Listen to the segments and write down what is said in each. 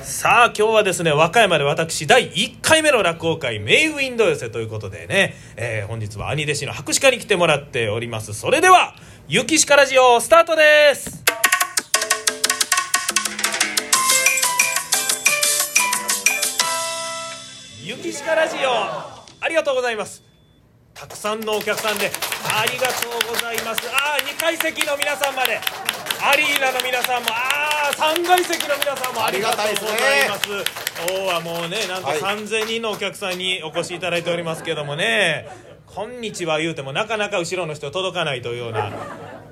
さあ今日はですね和歌山で私第1回目の落語会メイウィンド寄せということでね、えー本日は兄弟子の博士課に来てもらっております。それでは「ゆきしかラジオ」スタートです。ゆきしかラジオありがとうございます。たくさんのお客さんでありがとうございます。ああ2階席の皆さんまでアリーナの皆さんもああ3階席の皆さんもありがとうございます。今日はもうねなんとはい。3000人のお客さんにお越しいただいておりますけどもね「こんにちは」言うてもなかなか後ろの人届かないというような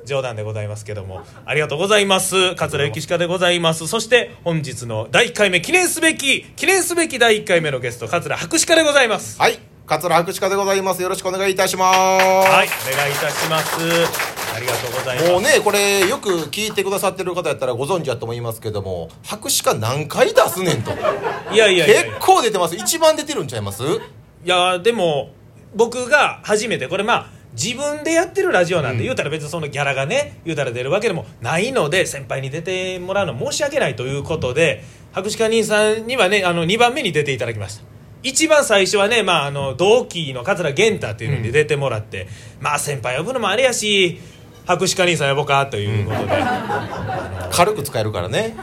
冗談でございますけども。ありがとうございます。桂ゆきしかでございます。そして本日の第1回目記念すべき記念すべき第1回目のゲスト桂博士課でございます。はい。桂博士課でございます。よろしくお願いいたしまはいお願いいたしますありがとうございます。すもうねこれよく聞いてくださってる方やったらご存知だと思いますけども博士課何回出すねんと。いやいやいやい結や構出てます。一番出てるんちゃいます。いやでも僕が初めてこれまあ自分でやってるラジオなんで、うん。言うたら別にそのギャラがね言うたら出るわけでもないので先輩に出てもらうの申し訳ないということで博士課兄さんにはねあの2番目に出ていただきました。一番最初はね、まあ、あの同期の桂源太っていうのに出てもらって、まあ先輩呼ぶのもあれやし博士課兄さん呼ぼうかということで、軽く使えるからね。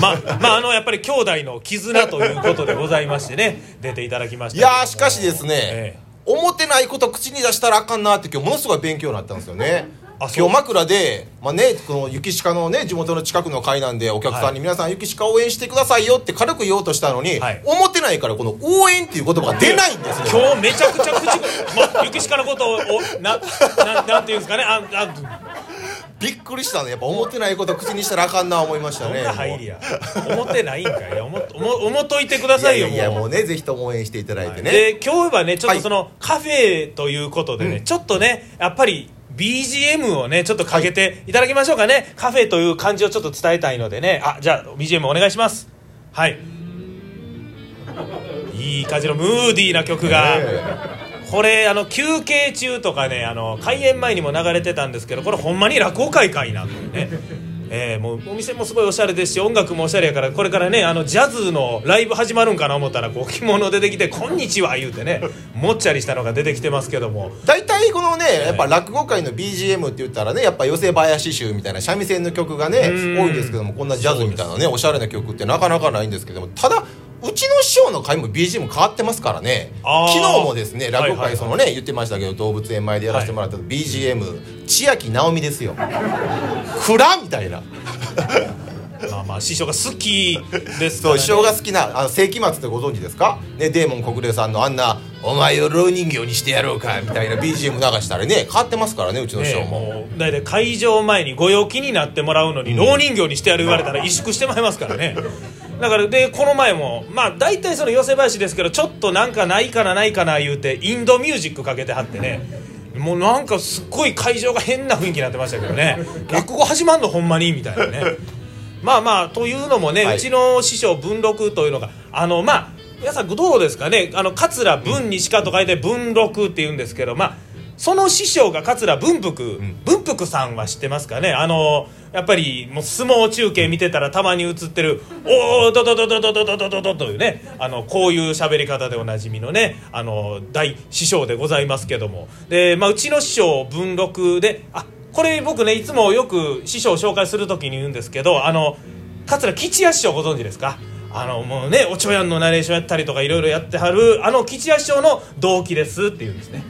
まあまああのやっぱり兄弟の絆ということでございましてね。出ていただきましたいやーしかしですね、え思ってないこと口に出したらあかんなって今日ものすごい勉強になったんですよね今日枕で、まあね、この雪鹿のね地元の近くの会なんでお客さんに皆さん雪鹿応援してくださいよって軽く言おうとしたのに、はい。思ってないからこの応援っていう言葉が出ないんですね今日めちゃくちゃ口が、まあ、ゆきしかのことをおな ななんていうんですかね？ああびっくりしたね。やっぱ思ってないこと口にしたらあかんな思いましたね。思ってないんかい。や思っ思思っといてくださいよもうやいやもう。ねぜひとも応援していただいてね、で今日はねちょっはいとそのカフェということでね、うん。ちょっとねやっぱり BGM をねちょっとかけていただきましょうかね、カフェという感じをちょっと伝えたいのでね。あじゃあ BGM お願いします。はい。いい感じのムーディーな曲が、これあの休憩中とかねあの開演前にも流れてたんですけどこれほんまに落語会かいなというね、えーもうお店もすごいおしゃれですし音楽もおしゃれやからこれからねあのジャズのライブ始まるんかな思ったらこう着物出てきて「こんにちは」言うてねもっちゃりしたのが出てきてますけども。大体このねやっぱ落語界の BGM って言ったらねやっぱ寄せ林集みたいな三味線の曲がねうん。多いんですけどもこんなジャズみたいなねおしゃれな曲ってなかなかないんですけどもただうちの師匠の会も BGM 変わってますからね。昨日もですね落語会そのね言ってましたけど動物園前でやらせてもらった BGM 千秋直美ですよ。暗みたいな。まあまあ師匠が好きですから、ね、そう師匠が好きなあの世紀末ってご存知ですか？ねデーモン国霊さんのあんな「お前を老人形にしてやろうか」みたいな BGM 流したらね変わってますからねうちの師匠ね、も。大体会場前にご陽気になってもらうのに、老人形にしてやる言われたら萎縮してまいりますからね。だからでこの前もまあ大体その寄せ林ですけどちょっとなんかないかなないかな言うてインドミュージックかけてはってね。もうなんかすっごい会場が変な雰囲気になってましたけどね。落語始まんのほんまにみたいなね。まあまあというのもね、はい。うちの師匠文禄というのがあのまあ皆さんどうですかね？あの桂文にしかと書いて文禄って言うんですけどまあその師匠が桂文福、文福さんは知ってますかね？あのやっぱりもう相撲中継見てたらたまに映ってる「おおドドドドドドドドドド」というねあのこういう喋り方でおなじみのねあの大師匠でございますけども。で、まあ、うちの師匠文禄であこれ僕ねいつもよく師匠を紹介する時に言うんですけどあの桂吉弥師匠ご存知ですか？あのもうねおちょやんのナレーションやったりとかいろいろやってはるあの吉弥師匠の同期ですって言うんですね。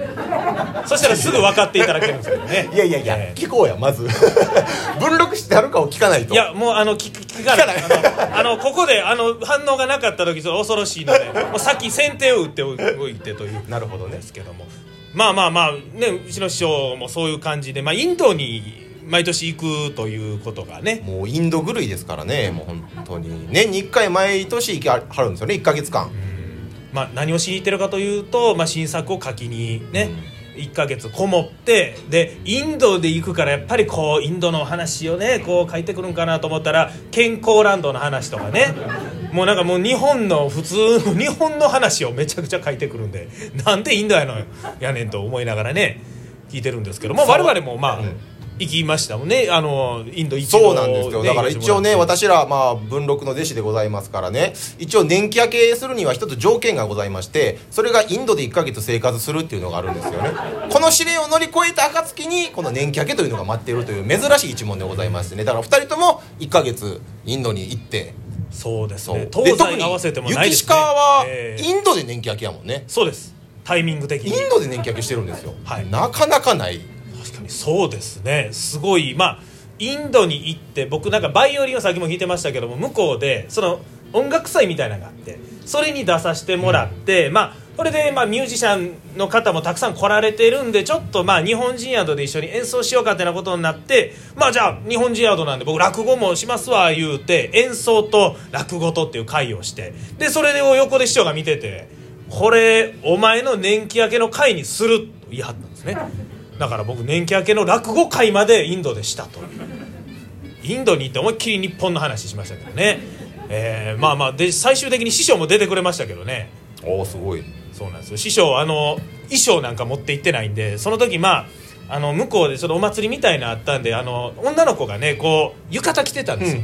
そしたらすぐ分かっていただけるんですけどね。いやいやいや、ええ。聞こうやまず。文録してあるかを聞かないと。いやもうあの聞聞かない。あのあのここであの反応がなかった時ちょっと恐ろしいので もう先先手を打っておいてという。なるほどね。ですけども。まあまあまあねうちの師匠もそういう感じで、まあ、インドに毎年行くということがね。もうインド狂いですからね。もう本当に。年に1回毎年行きはるんですよね。1か月間。まあ、何をしに行ってるかというと、まあ、新作を書きにね、1ヶ月こもってでインドで行くからやっぱりこうインドの話をねこう書いてくるんかなと思ったら健康ランドの話とかね。もうなんかもう日本の普通の 日本の話をめちゃくちゃ書いてくるんでなんでインドやのやねんと思いながらね聞いてるんですけど。もそう。我々もまあ、うん行きましたもんね。あのインド一度そうなんですよ。だから一応ね私らまあ文禄の弟子でございますからね。一応年季明けするには一つ条件がございましてそれがインドで1ヶ月生活するっていうのがあるんですよね。この試練を乗り越えた暁にこの年季明けというのが待っているという珍しい一問でございましてね。だから2人とも1ヶ月インドに行って。そうですそう。ねで特に東西合わせてもないですね。雪鹿はええ。インドで年季明けやもんね。そうです。タイミング的イにンドで年季明けしてるんですよ、はい。なかなかないそうですね。すごい。まあインドに行って僕なんかバイオリンをさっきも弾いてましたけども向こうでその音楽祭みたいなのがあってそれに出させてもらって、まあこれでまあミュージシャンの方もたくさん来られてるんでちょっとまあ日本人宿で一緒に演奏しようかってなことになってまあじゃあ日本人宿なんで僕落語もしますわ言うて演奏と落語とっていう会をしてでそれを横で師匠が見ててこれお前の年季明けの会にすると言い張ったんですねだから僕年季明けの落語会までインドでしたと。インドに行って思いっきり日本の話しましたけどね、えーまあまあで最終的に師匠も出てくれましたけどね。おおすごい。そうなんですよ。師匠あの衣装なんか持って行ってないんでその時まああの向こうでちょっとお祭りみたいなのあったんであの女の子がねこう浴衣着てたんですよ。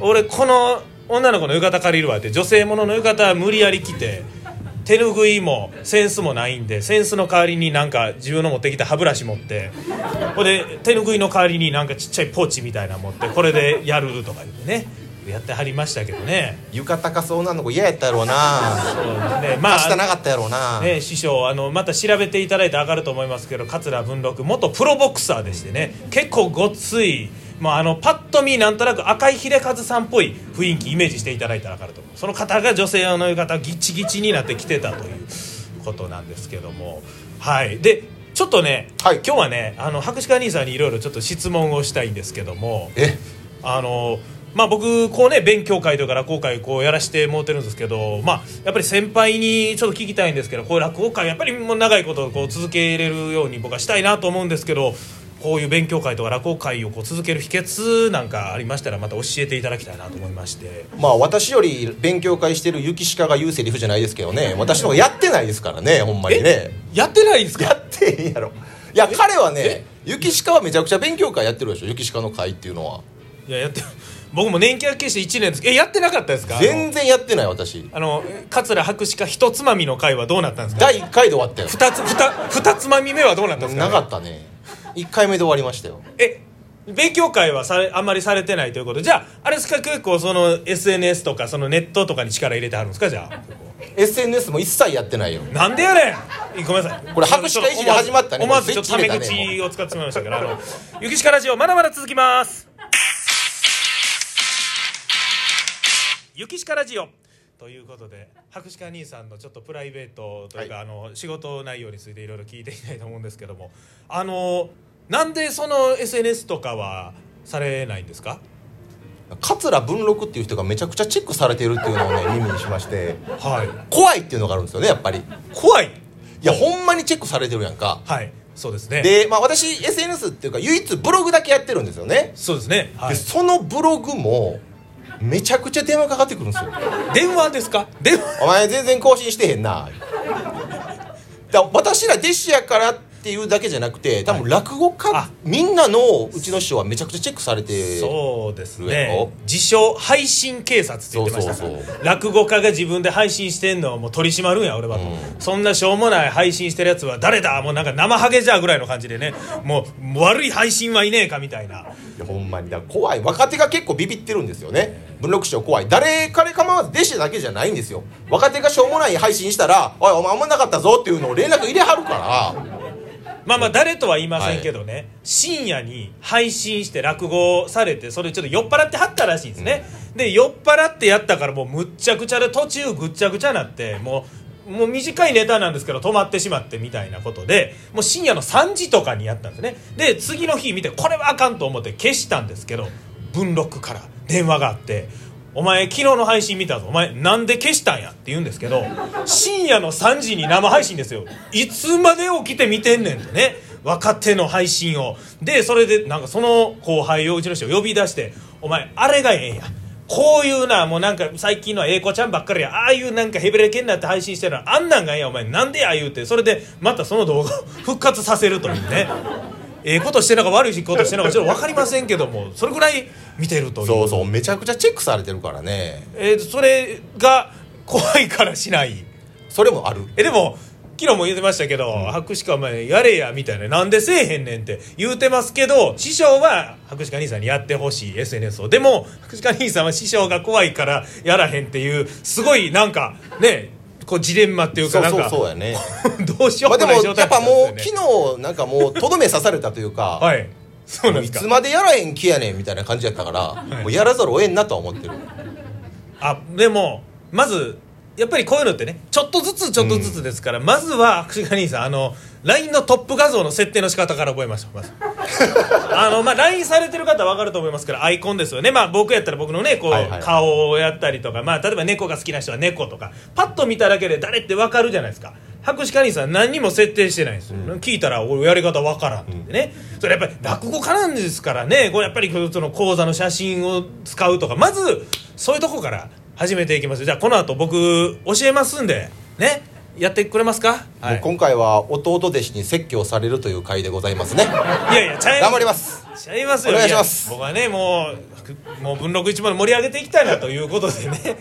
俺この女の子の浴衣借りるわって女性ものの浴衣無理やり着て手ぬぐいもセンスもないんでセンスの代わりになんか自分の持ってきた歯ブラシ持ってほんで手ぬぐいの代わりになんかちっちゃいポーチみたいなの持ってこれでやるとか言ってね。やってはりましたけどね。浴衣かそう女の子嫌やったやろうな。そうですね。まはしたなかったやろうな、ね、師匠あのまた調べていただいて上がると思いますけど桂文禄元プロボクサーでしてね。結構ごっついもうあのパッと見なんとなく赤井秀和さんっぽい雰囲気イメージしていただいたら分かると。思うその方が女性用の浴衣ギチギチになってきてたということなんですけども。はい。でちょっとね、はい。今日はねあの博士課兄さんにいろいろちょっと質問をしたいんですけども。え？あのまあ、僕こうね勉強会とか落語会こうやらしてもうてるんですけど、まあ、やっぱり先輩にちょっと聞きたいんですけどこう落語会やっぱりもう長いことこう続けれるように僕はしたいなと思うんですけどこういう勉強会とか落語会をこう続ける秘訣なんかありましたらまた教えていただきたいなと思いまして。まあ私より勉強会してる雪鹿が言うセリフじゃないですけどね。私の方がやってないですからねほんまにね。やってないですか？やってへんやろ。いや彼はね雪鹿はめちゃくちゃ勉強会やってるでしょ雪鹿の会っていうのは。いややって僕も年季明けして1年です。え？やってなかったですか？全然やってない私。あの桂博士か一つまみの会はどうなったんですか？第1回で終わったよ。二つ二二つまみ目はどうなったんですか、なかったね1回目で終わりましたよ。え勉強会はされあんまりされてないということ？でじゃああれですか結構その SNS とかそのネットとかに力入れてはるんですか？じゃあ。SNS も一切やってないよ。なんでやねん！ごめんなさい。これ博士会いじり始まったね。思わずちょっとタメ口を使ってしまいましたからあの「ゆきしかラジオ」まだまだ続きます。ゆきしかラジオということで博士課兄さんのちょっとプライベートというか、はい。あの仕事内容についていろいろ聞いていきたいと思うんですけどもあのなんでその SNS とかはされないんですか？桂文禄っていう人がめちゃくちゃチェックされてるっていうのをね 耳にしまして。はい。怖いっていうのがあるんですよねやっぱり。い怖い？やほんまにチェックされてるやんか。はい。そうですね。で、まあ、私 SNS っていうか唯一ブログだけやってるんですよね、そうですね、はい。で、そのブログもめちゃくちゃ電話かかってくるんですよ。電話ですか？電話。お前全然更新してへんな。だ私ら弟子やからっていうだけじゃなくて多分落語家、あ。みんなのうちの師匠はめちゃくちゃチェックされてそうですね。ろ？自称配信警察って言ってました。そうそう落語家が自分で配信してんのをもう取り締まるんや俺はと、そんなしょうもない配信してるやつは誰だ？もうなんか生ハゲじゃぐらいの感じでね。もう悪い配信はいねえかみたいな。いやほんまに。だ怖い。若手が結構ビビってるんですよね。文禄師匠怖い。誰彼構わず弟子だけじゃないんですよ。若手がしょうもない配信したら「おいお前おもんなかったぞ」っていうのを連絡入れはるからまあまあ誰とは言いませんけどね、深夜に配信して落語されてそれちょっと酔っ払ってはったらしいんですね、で酔っ払ってやったからもうむっちゃくちゃで途中ぐっちゃぐちゃなってもうもう短いネタなんですけど止まってしまってみたいなことでもう深夜の3時とかにやったんですね。で次の日見てこれはあかんと思って消したんですけど文録から電話があって「お前昨日の配信見たぞ。お前なんで消したんや」って言うんですけど深夜の3時に生配信ですよ。いつまで起きて見てんねんとね。若手の配信を。でそれでなんかその後輩をうちの人呼び出して「お前あれがええんや」こういうなもうなんか最近のは英子ちゃんばっかりや。ああいうなんかヘベレケになって配信してるのあんなんがええや。お前なんでや言うて。それでまたその動画を 復活させるというね。ええことしてるのか悪いことしてるのかちょっと分かりませんけども。それぐらい見てるという。そうそうめちゃくちゃチェックされてるからね。えーそれが怖いからしない。それもある。えでも昨日も言ってましたけど「博士課お前やれや」みたいな「なんでせえへんねん」って言うてますけど師匠は博士課兄さんにやってほしい SNS を。でも博士課兄さんは師匠が怖いからやらへんっていうすごいなんかねこうジレンマっていうそうそうかなんかそうやね。どうしよまあでもうもない状態やっぱもうなんです昨日なんかもうとどめ刺されたというか、はいそうなんいですか。つまでやらへん気やねんみたいな感じやったから、もうやらざるを得んなとは思ってる。あでもまずやっぱりこういうのってねちょっとずつちょっとずつですから、まずは博士課兄さんあの LINE のトップ画像の設定の仕方から覚えましょうまず。あのまあ LINE されてる方は分かると思いますけどアイコンですよね。まあ僕やったら僕のねこう、はいはい顔をやったりとかまあ例えば猫が好きな人は猫とかパッと見ただけで誰って分かるじゃないですか博士課兄さん何にも設定してないんですよ、聞いたら俺やり方分からんって言ってね、それやっぱり落語家なんですからね。これやっぱりその講座の写真を使うとか。まずそういうとこから始めていきますじゃあこの後僕教えますんでね。やってくれますか、はもい、う今回は弟弟子に説教されるという回でございますね。いやいやちゃい頑張ります。ちゃいますよ。お願いします。や僕はねもうもう文禄一番盛り上げていきたいなということでね。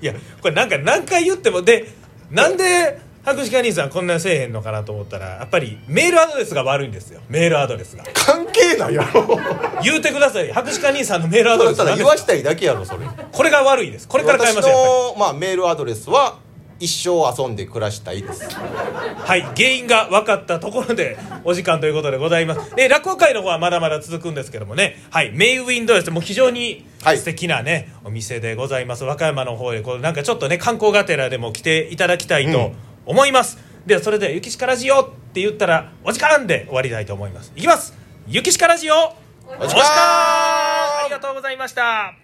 いやこれなんか何回言ってもでなんで博士課兄さんこんなせえへんのかなと思ったらやっぱりメールアドレスが悪いんですよ。メールアドレスが。関係ないやろ。言うてください。博士課兄さんのメールアドだったらレスなんです言わしたいだけやろそれ。これが悪いです。これから変え私ますよやっぱり。の、まあ、メールアドレスは一生遊んで暮らしたいです。はい、原因が分かったところでお時間ということでございます。で、落語会の方はまだまだ続くんですけどもね、はい、メイウィンドです。もう非常にはい。素敵なね、お店でございます。和歌山の方へ、こうなんかちょっとね、観光がてらでも来ていただきたいと思います。では、それで、ゆきしかラジオって言ったら、お時間で終わりたいと思います。いきますゆきしかラジオお時間ありがとうございました